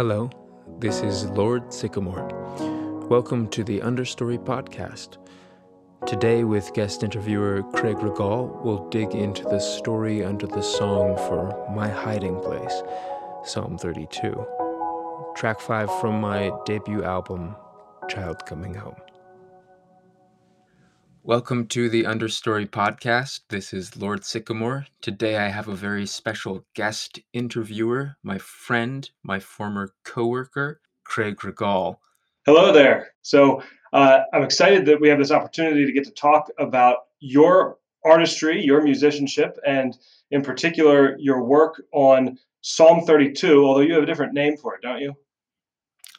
Hello, this is Lord Sycamore. Welcome to the Understory Podcast. Today, with guest interviewer Craig Regal, we'll dig into the story under the song for My Hiding Place, Psalm 32, track 5 from my debut album, Child Coming Home. Welcome to the Understory Podcast. This is Lord Sycamore. Today I have a very special guest interviewer, my friend, my former coworker, Craig Regal. Hello there. So uh, I'm excited that we have this opportunity to get to talk about your artistry, your musicianship, and in particular your work on Psalm 32. Although you have a different name for it, don't you?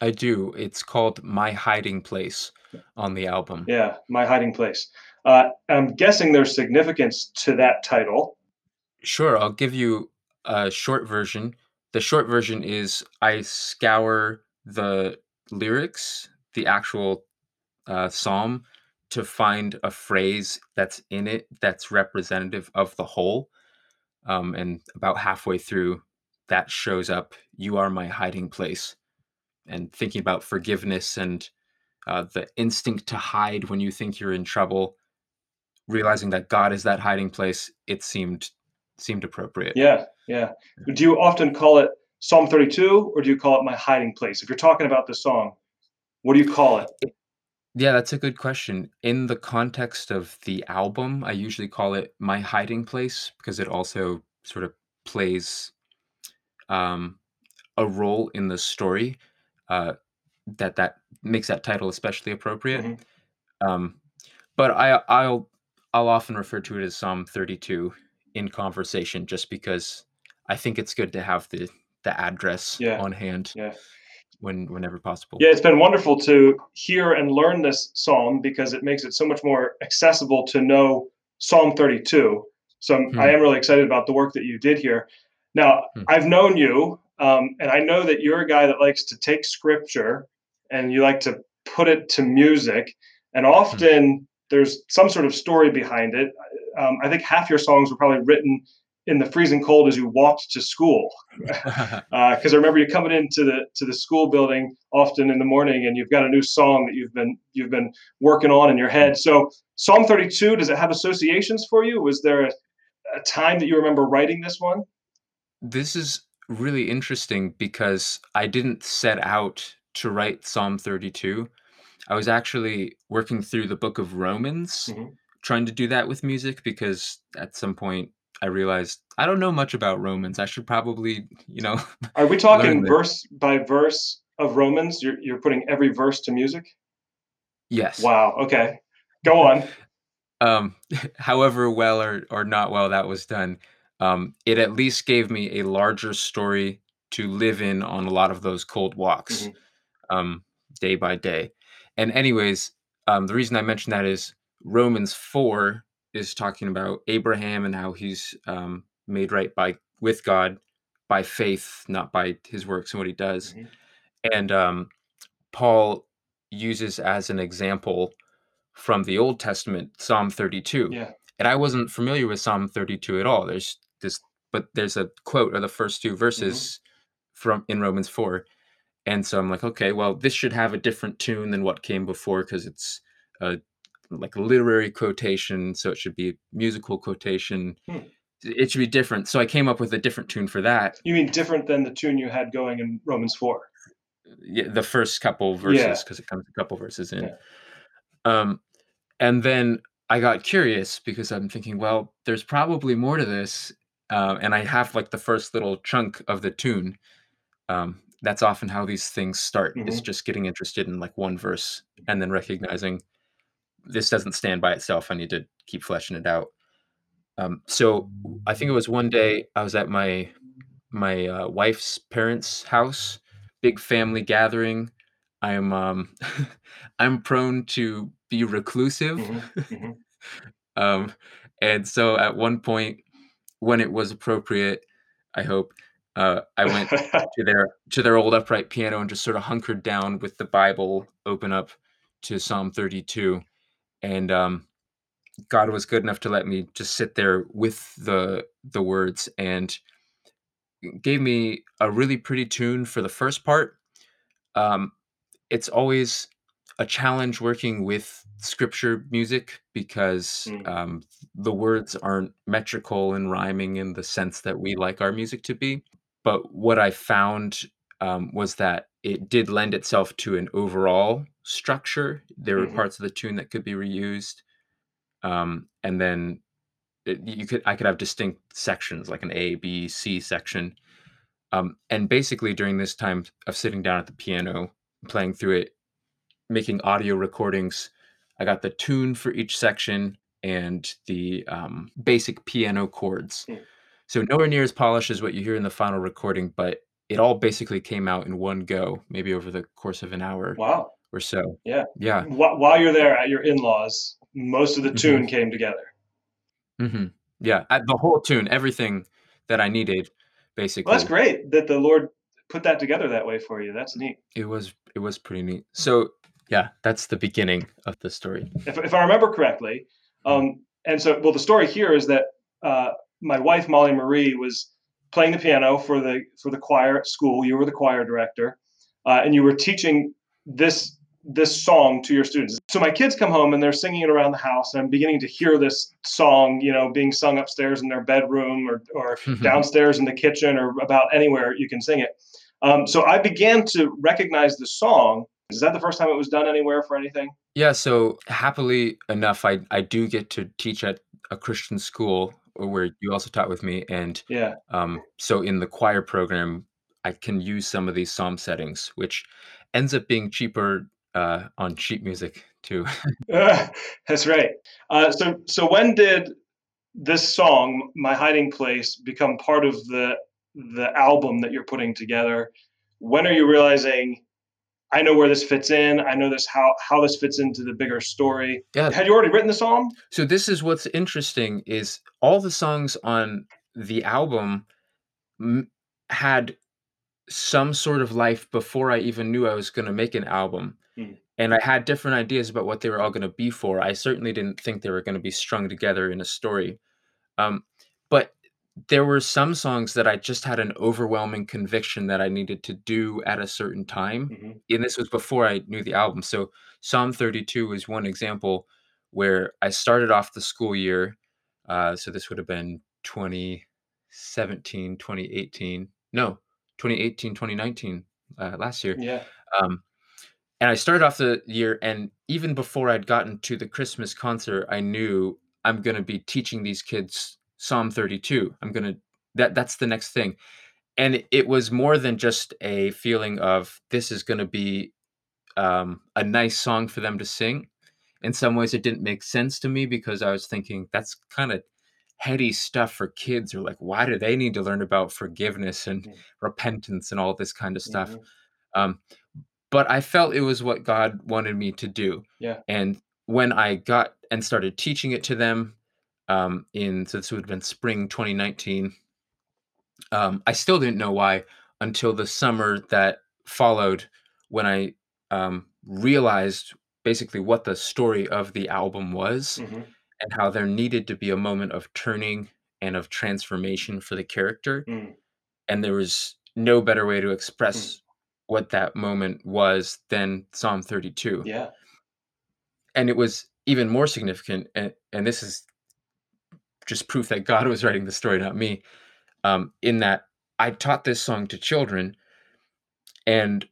I do. It's called My Hiding Place on the album. Yeah, My Hiding Place. Uh, I'm guessing there's significance to that title. Sure, I'll give you a short version. The short version is I scour the lyrics, the actual uh, psalm, to find a phrase that's in it that's representative of the whole. Um, and about halfway through, that shows up You are my hiding place. And thinking about forgiveness and uh, the instinct to hide when you think you're in trouble, realizing that God is that hiding place, it seemed seemed appropriate. Yeah, yeah. Do you often call it Psalm 32 or do you call it my hiding place? If you're talking about the song, what do you call it? Yeah, that's a good question. In the context of the album, I usually call it my hiding place because it also sort of plays um, a role in the story. Uh, that that makes that title especially appropriate. Mhm. Um, but I I'll I'll often refer to it as Psalm 32 in conversation just because I think it's good to have the the address Yeah, on hand yeah. when whenever possible. Yeah, it's been wonderful to hear and learn this psalm because it makes it so much more accessible to know Psalm 32. So I'm, I Hmm. am really excited about the work that you did here. Now, Hmm. I've known you, um, and I know that you're a guy that likes to take scripture and you like to put it to music. And often there's some sort of story behind it. Um, I think half your songs were probably written in the freezing cold as you walked to school because I remember you coming into the to the school building often in the morning, and you've got a new song that you've been you've been working on in your head. So Psalm 32, does it have associations for you? Was there a, a time that you remember writing this one? This is really interesting because I didn't set out to write Psalm 32. I was actually working through the book of Romans, Mhm. trying to do that with music because at some point I realized I don't know much about Romans. I should probably, you know, Are we talking verse by verse of Romans? You're you're putting every verse to music? Yes. Wow. Okay, go on. Um, however well or, or not well that was done, um, it at least gave me a larger story to live in on a lot of those cold walks. Mhm. um, day by day. And anyways, um, the reason I mention that is Romans four is talking about Abraham and how he's um, made right by with God by faith, not by his works and what he does. Mhm. And um, Paul uses as an example from the Old Testament Psalm 32. Yeah. And I wasn't familiar with Psalm 32 at all. There's this, but there's a quote or the first two verses from in Romans 4 and so I'm like, okay, well, this should have a different tune than what came before because it's a like a literary quotation, so it should be a musical quotation. Hmm. It should be different. So I came up with a different tune for that. You mean different than the tune you had going in Romans 4? Yeah, the first couple Yeah. verses because it comes a couple verses in. Yeah. Um, and then I got curious because I'm thinking, well, there's probably more to this, uh, and I have like the first little chunk of the tune. Um, that's often how these things start is Mhm. just getting interested in like one verse and then recognizing this doesn't stand by itself. I need to keep fleshing it out. Um, so I think it was one day I was at my my uh, wife's parents' house, big family gathering. I'm um, I'm prone to be reclusive, Mhm. Mhm. um, and so at one point when it was appropriate, I hope uh, I went to their to their old upright piano and just sort of hunkered down with the Bible open up to Psalm 32 and um God was good enough to let me just sit there with the the words and gave me a really pretty tune for the first part. Um, it's always a challenge working with scripture music because Mm. um, the words aren't metrical and rhyming in the sense that we like our music to be. But what I found um, was that it did lend itself to an overall structure. There were Mhm. parts of the tune that could be reused, um, and then it, you could I could have distinct sections like an A, B, C section. Um, and basically, during this time of sitting down at the piano, playing through it, making audio recordings. I got the tune for each section and the um, basic piano chords. Mm. So nowhere near as polished as what you hear in the final recording, but it all basically came out in one go, maybe over the course of an hour Wow. or so. Yeah. Yeah. Wh- while you're there at your in-laws, most of the Mhm. tune came together. hmm Yeah. I, the whole tune, everything that I needed, basically. Well, that's great that the Lord put that together that way for you. That's neat. It was it was pretty neat. So yeah, that's the beginning of the story. If, if I remember correctly, um, and so well, the story here is that uh, my wife Molly Marie was playing the piano for the for the choir at school. You were the choir director, uh, and you were teaching this this song to your students. So my kids come home and they're singing it around the house, and I'm beginning to hear this song, you know, being sung upstairs in their bedroom or or downstairs in the kitchen or about anywhere you can sing it. Um, so I began to recognize the song. Is that the first time it was done anywhere for anything? Yeah, so happily enough, I I do get to teach at a Christian school where you also taught with me, and Yeah. um, so in the choir program, I can use some of these psalm settings, which ends up being cheaper uh, on sheet music too. That's right. Uh, so, so when did this song, "My Hiding Place," become part of the the album that you're putting together? When are you realizing I know where this fits in? I know this how how this fits into the bigger story. Yeah. Had you already written the song? So this is what's interesting is all the songs on the album m- had some sort of life before I even knew I was going to make an album. Hmm. And I had different ideas about what they were all going to be for. I certainly didn't think they were going to be strung together in a story. Um, there were some songs that I just had an overwhelming conviction that I needed to do at a certain time. Mhm. And this was before I knew the album. So Psalm 32 is one example where I started off the school year. Uh, so this would have been 2017, 2018. No, 2018, 2019, uh, last year. Yeah. Um, and I started off the year, and even before I'd gotten to the Christmas concert, I knew I'm going to be teaching these kids Psalm 32. I'm going to that that's the next thing. And it, was more than just a feeling of this is going to be um, a nice song for them to sing. In some ways, it didn't make sense to me because I was thinking that's kind of heady stuff for kids, or like, why do they need to learn about forgiveness and Mhm. repentance and all this kind of stuff? Mhm. Um, but I felt it was what God wanted me to do. Yeah. And when I got and started teaching it to them, um, in so this would have been spring 2019, um, I still didn't know why until the summer that followed when I um, realized basically what the story of the album was Mhm. and how there needed to be a moment of turning and of transformation for the character. Mm. And there was no better way to Mm. express what that moment was than Psalm 32. Yeah. And it was even more significant. And, and this is just proof that God was writing the story, not me. Um, in that I taught this song to children, and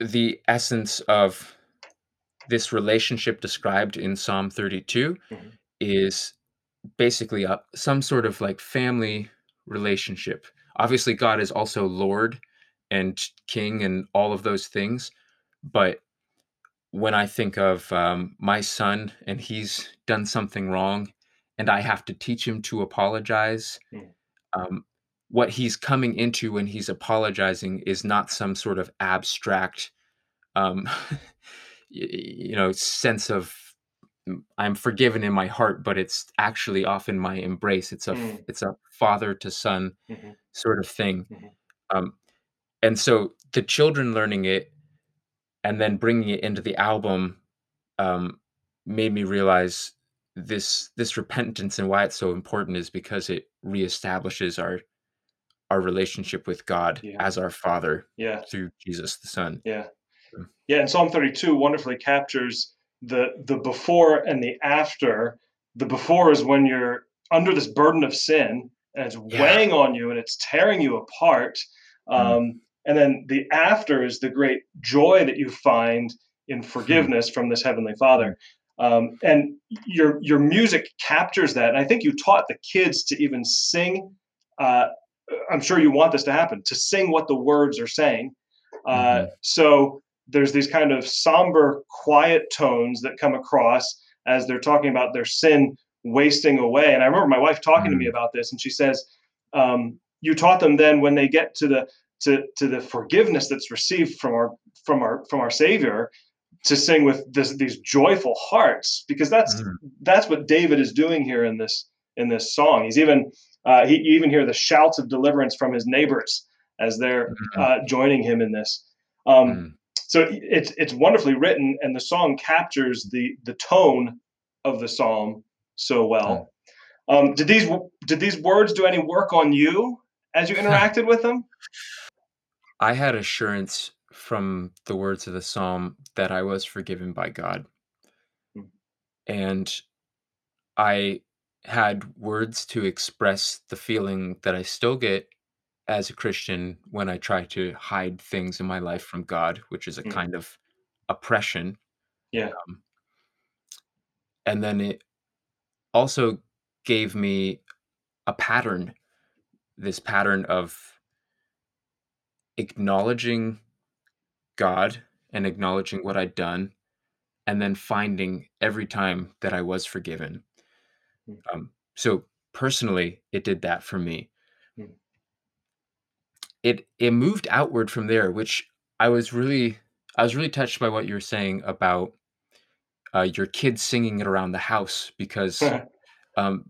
the essence of this relationship described in Psalm 32 Mhm. is basically a, some sort of like family relationship. Obviously, God is also Lord and King and all of those things. But when I think of um, my son and he's done something wrong and I have to teach him to apologize, Mm. um, what he's coming into when he's apologizing is not some sort of abstract, um, you know, sense of "Mm, I'm forgiven in my heart, but it's actually often my embrace. It's a Mm. it's a father to son Mhm. sort of thing. Mhm. Um, and so the children learning it and then bringing it into the album um, made me realize this this repentance and why it's so important is because it reestablishes our our relationship with God Yeah. as our Father Yeah. through Jesus the Son. Yeah. Mm. Yeah, and Psalm 32 wonderfully captures the the before and the after. The before is when you're under this burden of sin and it's Yeah. weighing on you and it's tearing you apart. Mm. Um, and then the after is the great joy that you find in forgiveness from this heavenly Father. Um, and your your music captures that. And I think you taught the kids to even sing. Uh, I'm sure you want this to happen to sing what the words are saying. Uh, Mhm. so there's these kind of somber, quiet tones that come across as they're talking about their sin wasting away. And I remember my wife talking to me Mm. about this, and she says, um, "You taught them then when they get to the to to the forgiveness that's received from our from our from our Savior." To sing with this, these joyful hearts, because that's Mm. that's what David is doing here in this in this song. He's even uh, he you even hear the shouts of deliverance from his neighbors as they're Mhm. uh, joining him in this. Um, Mm. so it's it's wonderfully written, and the song captures the the tone of the psalm so well. Um, did these did these words do any work on you as you interacted with them? I had assurance from the words of the psalm that I was forgiven by God. Mm. And I had words to express the feeling that I still get as a Christian when I try to hide things in my life from God, which is a Mm. kind of oppression. Yeah. Um, and then it also gave me a pattern, this pattern of acknowledging God and acknowledging what I'd done, and then finding every time that I was forgiven. Mm. Um, so personally, it did that for me. Mm. It it moved outward from there, which I was really I was really touched by what you were saying about uh, your kids singing it around the house because um,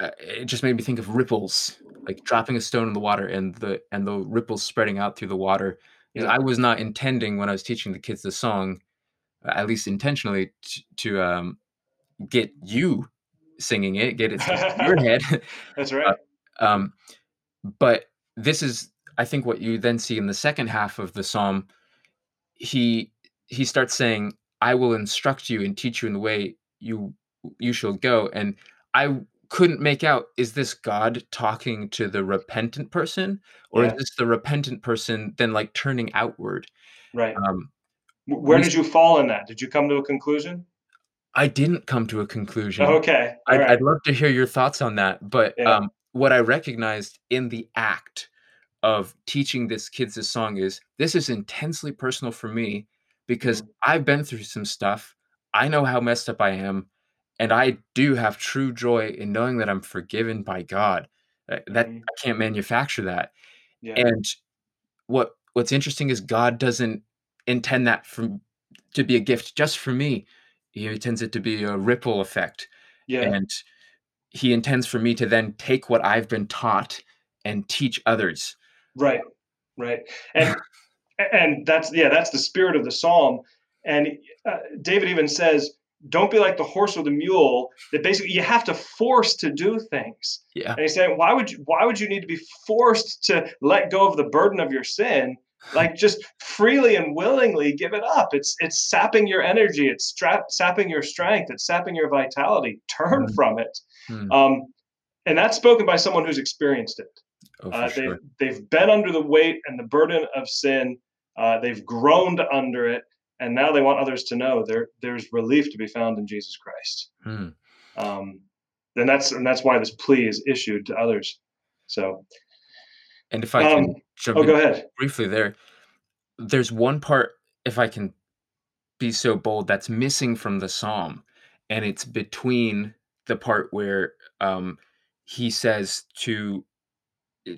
uh, it just made me think of ripples, like dropping a stone in the water and the and the ripples spreading out through the water. Because Yeah. I was not intending when I was teaching the kids the song, uh, at least intentionally, t- to um, get you singing it, get it in your head. That's Uh, right. um, but this is, I think, what you then see in the second half of the psalm. He he starts saying, "I will instruct you and teach you in the way you you shall go." And I couldn't make out is this God talking to the repentant person, or is this the repentant person then like turning outward? Right. Um, Where we did you fall in that? Did you come to a conclusion? I didn't come to a conclusion. Okay. I'd, right. I'd love to hear your thoughts on that. But Yeah. um, what I recognized in the act of teaching this kids this song is this is intensely personal for me because Mhm. I've been through some stuff. I know how messed up I am, and I do have true joy in knowing that I'm forgiven by God. Uh, That Mhm. I can't manufacture that. Yeah. And what what's interesting is God doesn't intend that from to be a gift just for me. He intends it to be a ripple effect Yeah. and he intends for me to then take what I've been taught and teach others. Right, right, and and that's yeah, that's the spirit of the psalm. And uh, David even says, "Don't be like the horse or the mule." That basically you have to force to do things. Yeah. And he's saying, "Why would you? Why would you need to be forced to let go of the burden of your sin? Like just freely and willingly give it up. It's it's sapping your energy. It's strap, sapping your strength. It's sapping your vitality. Turn Mm. from it." Hmm. Um, and that's spoken by someone who's experienced it. Oh, Uh, they've they've been under the weight and the burden of sin. Uh, they've groaned under it, and now they want others to know there there's relief to be found in Jesus Christ. Hmm. Um, and that's and that's why this plea is issued to others. So, And if I can um, jump oh, go ahead. briefly there, there's one part, if I can be so bold, that's missing from the psalm, and it's between the part where um, he says to uh,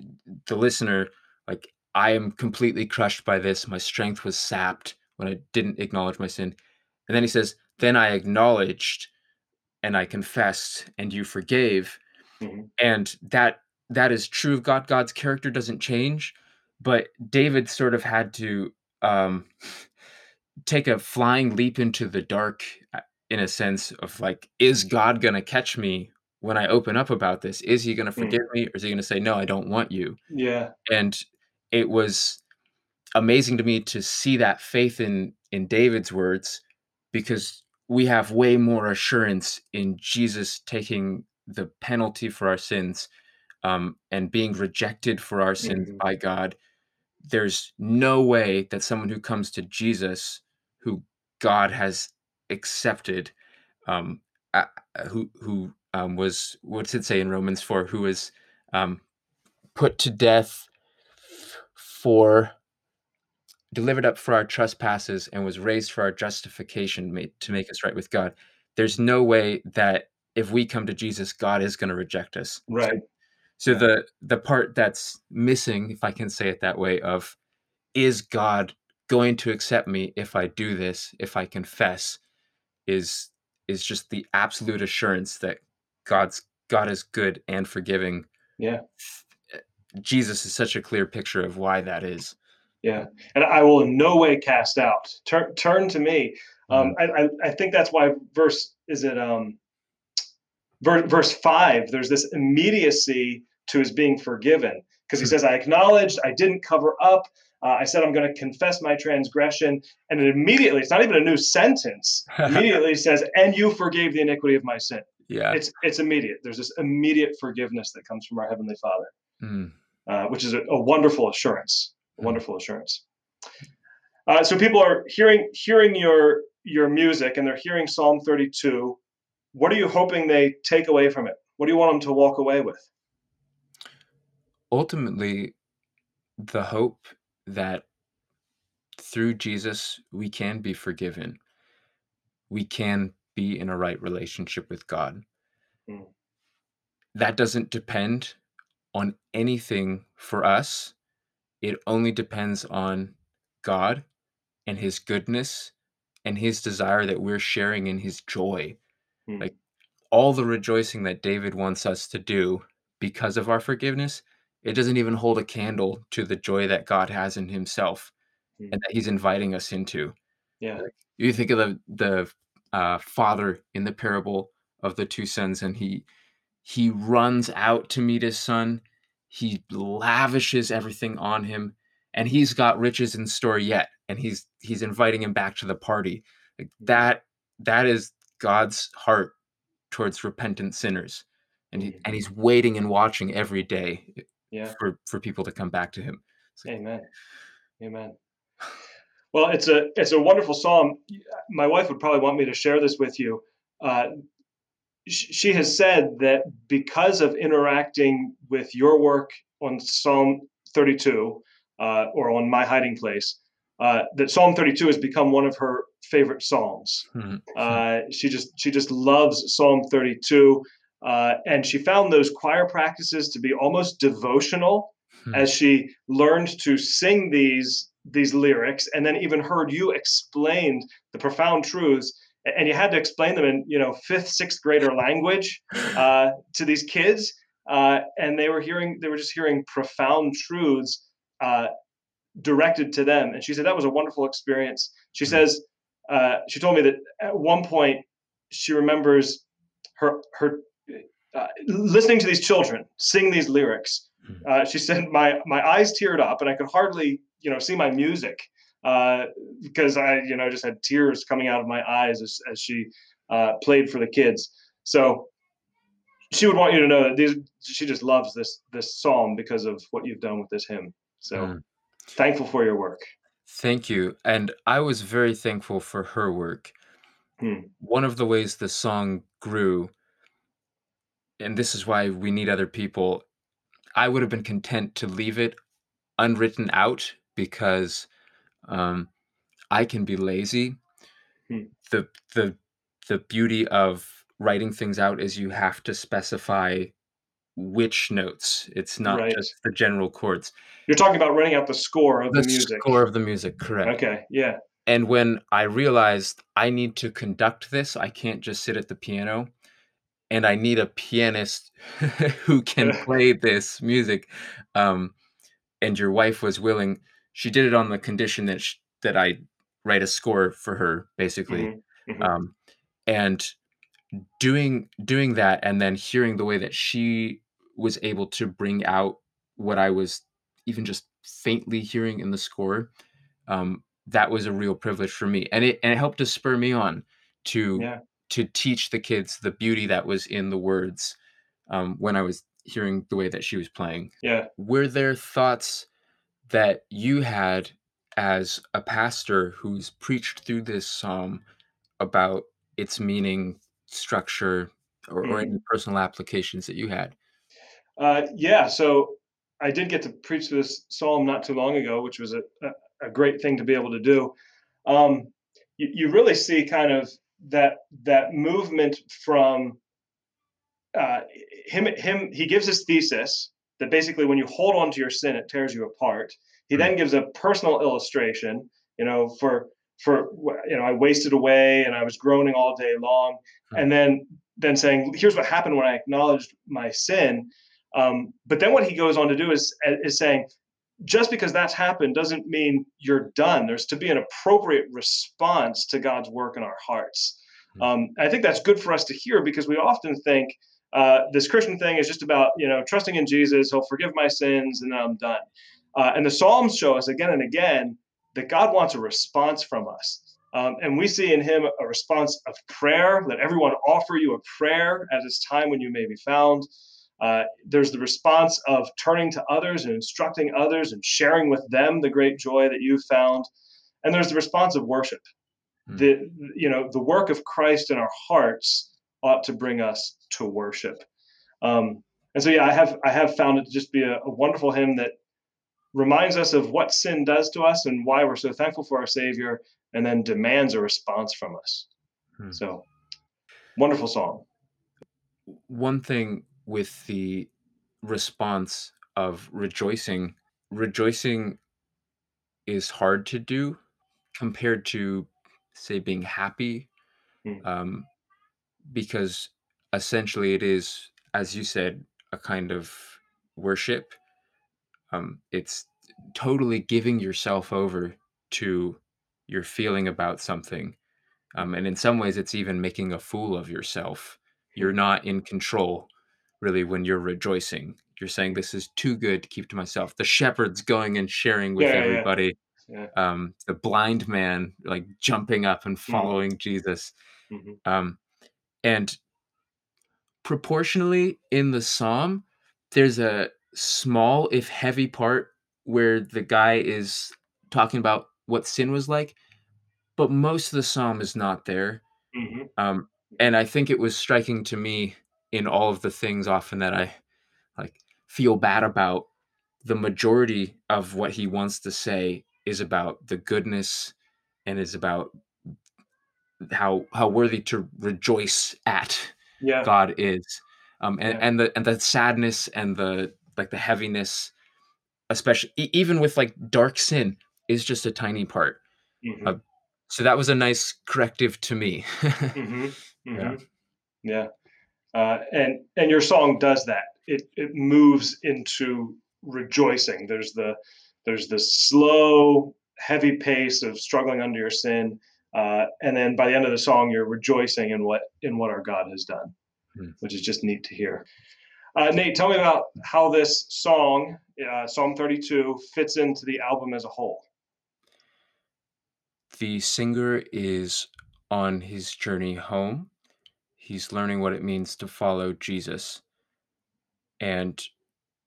the listener, like, "I am completely crushed by this. My strength was sapped when I didn't acknowledge my sin," and then he says, "Then I acknowledged and I confessed, and you forgave." Mhm. and that that is true of God. God's character doesn't change, but David sort of had to um, take a flying leap into the dark, uh, in a sense of like, is God gonna catch me when I open up about this? Is he going to Mm. forgive me or is he going to say, no, I don't want you? Yeah. And it was amazing to me to see that faith in in David's words because we have way more assurance in Jesus taking the penalty for our sins um, and being rejected for our sins Mhm. by God. There's no way that someone who comes to Jesus, who God has accepted, um, uh, who who um, was what's it say in Romans four, who was um, put to death for delivered up for our trespasses and was raised for our justification made to make us right with God. There's no way that if we come to Jesus, God is going to reject us. Right. So Yeah. the the part that's missing, if I can say it that way, of is God going to accept me if I do this, if I confess, is is just the absolute assurance that God's God is good and forgiving. Yeah. Jesus is such a clear picture of why that is. Yeah, and I will in no way cast out. Turn turn to me. Um, I, I I think that's why verse is it um verse verse five. There's this immediacy to his being forgiven because he Hmm. says, "I acknowledged, I didn't cover up. Uh, I said I'm going to confess my transgression," and it immediately it's not even a new sentence. Immediately he says, "And you forgave the iniquity of my sin." yeah. It's it's immediate. There's this immediate forgiveness that comes from our heavenly Father, Mm. uh, which is a, a wonderful assurance. Wonderful assurance. Uh, so people are hearing hearing your your music and they're hearing Psalm 32. What are you hoping they take away from it? What do you want them to walk away with? Ultimately, the hope that through Jesus we can be forgiven. We can be in a right relationship with God. Mm. That doesn't depend on anything for us. It only depends on God and his goodness and his desire that we're sharing in his joy. Mm. Like all the rejoicing that David wants us to do because of our forgiveness, it doesn't even hold a candle to the joy that God has in himself Mm. and that he's inviting us into. Yeah. Like, you think of the the uh, father in the parable of the two sons, and he he runs out to meet his son. He lavishes everything on him, and he's got riches in store yet, and he's he's inviting him back to the party. Like that that is God's heart towards repentant sinners, and he, and he's waiting and watching every day Yeah. for for people to come back to him. Like, Amen. Amen. Well, it's a it's a wonderful psalm. My wife would probably want me to share this with you. Uh, she has said that because of interacting with your work on Psalm 32 uh, or on My Hiding Place, uh, that Psalm 32 has become one of her favorite psalms. hmm, Uh, she just she just loves Psalm 32, uh, and she found those choir practices to be almost devotional hmm, as she learned to sing these these lyrics and then even heard you explain the profound truths and you had to explain them in you know fifth sixth grader language uh, to these kids uh, and they were hearing they were just hearing profound truths uh, directed to them and she said that was a wonderful experience she Mm. says uh, she told me that at one point she remembers her her uh, listening to these children sing these lyrics Mhm. uh, she said my my eyes teared up and i could hardly you know see my music uh, because i you know just had tears coming out of my eyes as, as she uh, played for the kids so she would want you to know that these she just loves this this psalm because of what you've done with this hymn so Mm. thankful for your work Thank you. And I was very thankful for her work. Hmm. One of the ways the song grew, and this is why we need other people, I would have been content to leave it unwritten out because um, I can be lazy. Hmm. The the the beauty of writing things out is you have to specify which notes. It's not Right. just the general chords. you're talking about running out the score of the, music. The music score of the music, correct. okay yeah And when I realized I need to conduct this, I can't just sit at the piano, and I need a pianist who can play this music. Um, and your wife was willing. She did it on the condition that sh- that I write a score for her, basically. Mhm, mhm. Um, and doing doing that and then hearing the way that she was able to bring out what I was even just faintly hearing in the score, um, that was a real privilege for me, and it and it helped to spur me on to Yeah. to teach the kids the beauty that was in the words, um, when I was hearing the way that she was playing. Yeah. Were there thoughts that you had as a pastor who's preached through this psalm about its meaning, structure, or or Mhm. any personal applications that you had? Uh, yeah, so I did get to preach this psalm not too long ago, which was a a a great thing to be able to do. Um, you you really see kind of that that movement from, uh, him him he gives his thesis that basically when you hold on to your sin, it tears you apart. He then gives a personal illustration, you know, for for you know, I wasted away and I was groaning all day long, and then then saying, here's what happened when I acknowledged my sin. Um, but then what he goes on to do is is saying, just because that's happened doesn't mean you're done. There's to be an appropriate response to God's work in our hearts. mm, Um, I think that's good for us to hear because we often think uh, this Christian thing is just about you know trusting in Jesus. He'll forgive my sins and then I'm done. Uh, and the Psalms show us again and again that God wants a response from us. Um, and we see in him a response of prayer. Let everyone offer you a prayer at this time when you may be found. Uh, there's the response of turning to others and instructing others and sharing with them the great joy that you've found. And there's the response of worship. mm. The you know the work of Christ in our hearts ought to bring us to worship. Um, and so yeah, I have I have found it to just be a, a wonderful hymn that reminds us of what sin does to us and why we're so thankful for our Savior, and then demands a response from us. Hmm. So wonderful song. One thing with the response of rejoicing, rejoicing is hard to do compared to, say, being happy, Mm, um, because essentially it is, as you said, a kind of worship. Um, it's totally giving yourself over to your feeling about something. Um, and in some ways, it's even making a fool of yourself. You're not in control, really, when you're rejoicing. You're saying, This is too good to keep to myself. The shepherd's going and sharing with Yeah, yeah, everybody. yeah. Um, the blind man, like jumping up and Mm, following Jesus. mhm, Um, and proportionally in the psalm, there's a small, if heavy part where the guy is talking about what sin was like, but most of the psalm is not there mhm, Um, and I think it was striking to me in all of the things often that I like feel bad about. The majority of what he wants to say is about the goodness and is about how how worthy to rejoice at Yeah, God is. Um, and, yeah. and the and the sadness and the like the heaviness, especially even with like dark sin, is just a tiny part. Mhm, Uh, so that was a nice corrective to me. mhm, yeah. mhm. Yeah. Uh, and and your song does that. It it moves into rejoicing. There's the there's the slow, heavy pace of struggling under your sin, uh, and then by the end of the song, you're rejoicing in what in what our God has done, Hmm. which is just neat to hear. Uh, Nate, tell me about how this song, uh, Psalm 32, fits into the album as a whole. The singer is on his journey home. He's learning what it means to follow Jesus. And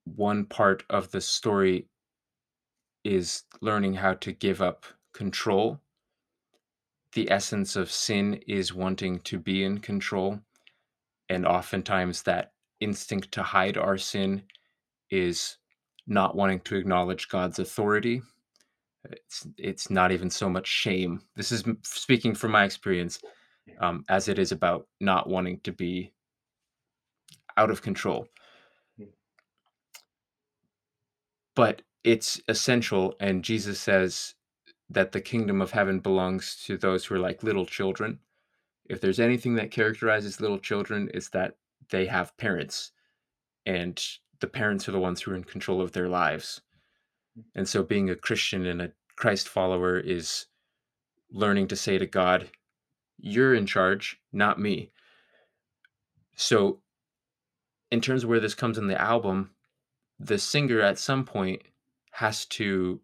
one part of the story is learning how to give up control. The essence of sin is wanting to be in control. And oftentimes, that instinct to hide our sin is not wanting to acknowledge God's authority. It's, it's not even so much shame. This is speaking from my experience um, as it is about not wanting to be out of control. But it's essential, and Jesus says that the kingdom of heaven belongs to those who are like little children. If there's anything that characterizes little children, it's that they have parents, and the parents are the ones who are in control of their lives. And so, being a Christian and a Christ follower is learning to say to God, You're in charge, not me. So, in terms of where this comes in the album, the singer at some point has to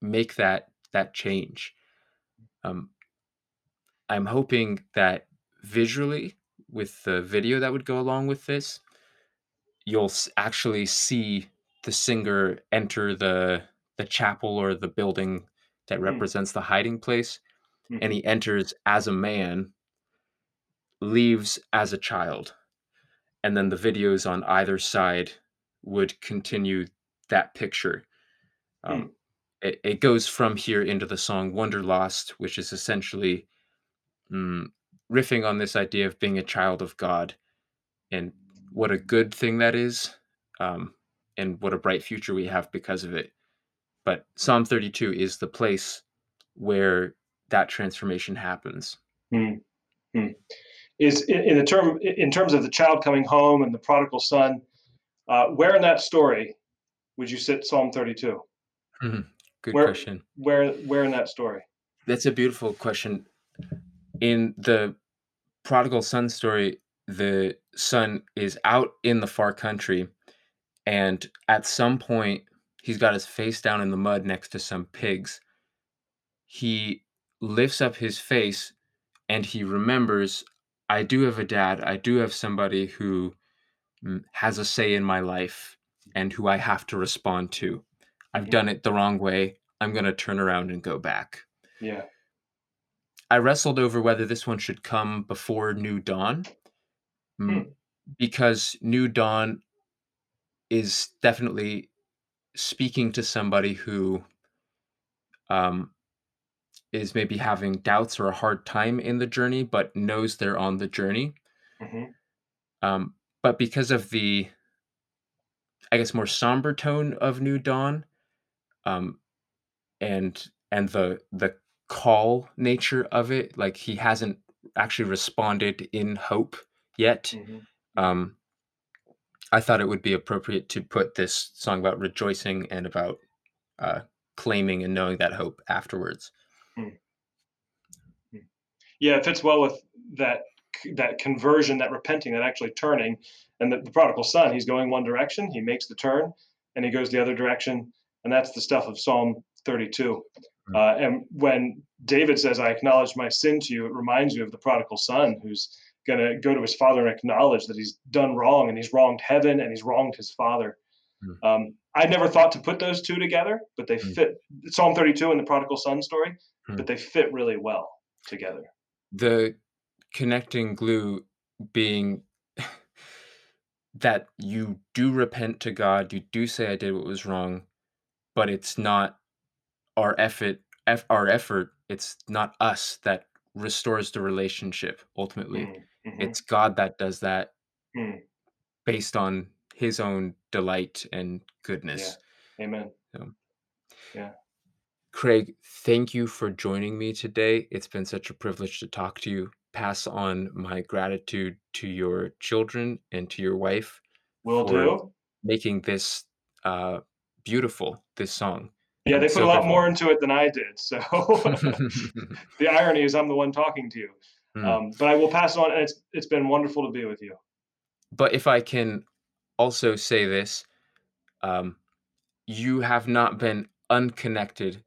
make that that change. Um, I'm hoping that visually, with the video that would go along with this, you'll actually see the singer enter the the chapel or the building that Mm, represents the hiding place, and mhm, he enters as a man, leaves as a child, and then the videos on either side would continue that picture. hmm, Um, it, it goes from here into the song Wonderlost, which is essentially mm, riffing on this idea of being a child of God and what a good thing that is, um, and what a bright future we have because of it. But Psalm 32 is the place where that transformation happens. hmm, hmm. Is in, in the term in terms of the child coming home and the prodigal son. Uh, where in that story would you sit Psalm 32? Mhm. Good Where question. where where in that story? That's a beautiful question. In the prodigal son story, the son is out in the far country, and at some point, he's got his face down in the mud next to some pigs. He lifts up his face and he remembers, I do have a dad. I do have somebody who mm, has a say in my life and who I have to respond to. I've hmm done it the wrong way. I'm going to turn around and go back. Yeah. I wrestled over whether this one should come before New Dawn mm, Hmm. because New Dawn is definitely speaking to somebody who um, is maybe having doubts or a hard time in the journey, but knows they're on the journey. hmm Um, but because of the, I guess, more somber tone of New Dawn, um, and and the the call nature of it, like he hasn't actually responded in hope yet. hmm Um, I thought it would be appropriate to put this song about rejoicing and about uh, claiming and knowing that hope afterwards. Yeah, it fits well with that that conversion, that repenting, that actually turning. And the, the prodigal son, he's going one direction, he makes the turn, and he goes the other direction, and that's the stuff of Psalm 32. Mm. Uh, and when David says, "I acknowledge my sin to you," it reminds you of the prodigal son who's going to go to his father and acknowledge that he's done wrong and he's wronged heaven and he's wronged his father. Mm. Um, I never thought to put those two together, but they Mm. fit Psalm 32 and the prodigal son story, Mm. but they fit really well together. The connecting glue being that you do repent to God, you do say I did what was wrong, but it's not our effort eff- our effort, it's not us that restores the relationship ultimately. Mm, mhm, It's God that does that mm, based on his own delight and yeah. goodness. Amen. So, Yeah. Craig, thank you for joining me today. It's been such a privilege to talk to you. Pass on my gratitude to your children and to your wife Will for do. making this uh, beautiful, this song. Yeah, they put a so lot more into it than I did. So the irony is I'm the one talking to you. Mm. Um, but I will pass on, and it's it's been wonderful to be with you. But if I can also say this, um, you have not been unconnected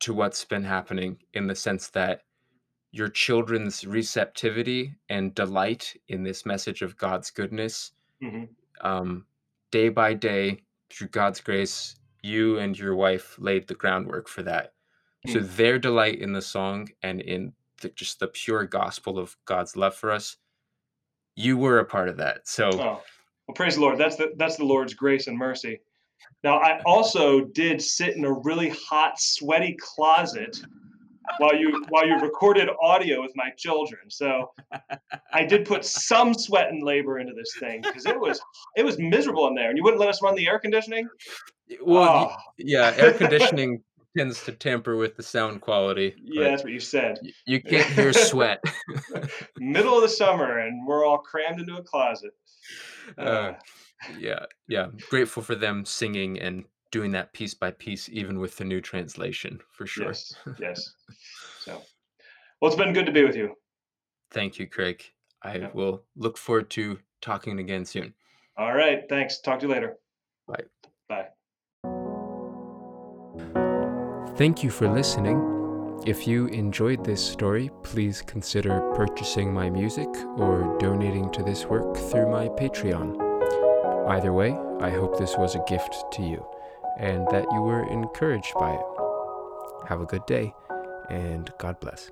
to what's been happening in the sense that your children's receptivity and delight in this message of God's goodness, hmm um, day by day, through God's grace, you and your wife laid the groundwork for that. So Mm. their delight in the song and in the, just the pure gospel of God's love for us, you were a part of that. So Oh, well, praise the Lord. That's the that's the Lord's grace and mercy. Now, I also did sit in a really hot, sweaty closet while you while you recorded audio with my children. So I did put some sweat and labor into this thing because it was it was miserable in there, and you wouldn't let us run the air conditioning. Well, Oh, yeah, air conditioning tends to tamper with the sound quality, yeah, that's what you said. you can't hear sweat. Middle of the summer, and we're all crammed into a closet. Uh, Uh, yeah, yeah, grateful for them singing and doing that piece by piece, even with the new translation, for sure. yes, yes. So, well, it's been good to be with you. Thank you, Craig. I Yeah. will look forward to talking again soon. All right. Thanks. Talk to you later. Bye. Bye. Thank you for listening. If you enjoyed this story, please consider purchasing my music or donating to this work through my Patreon. Either way, I hope this was a gift to you and that you were encouraged by it. Have a good day, and God bless.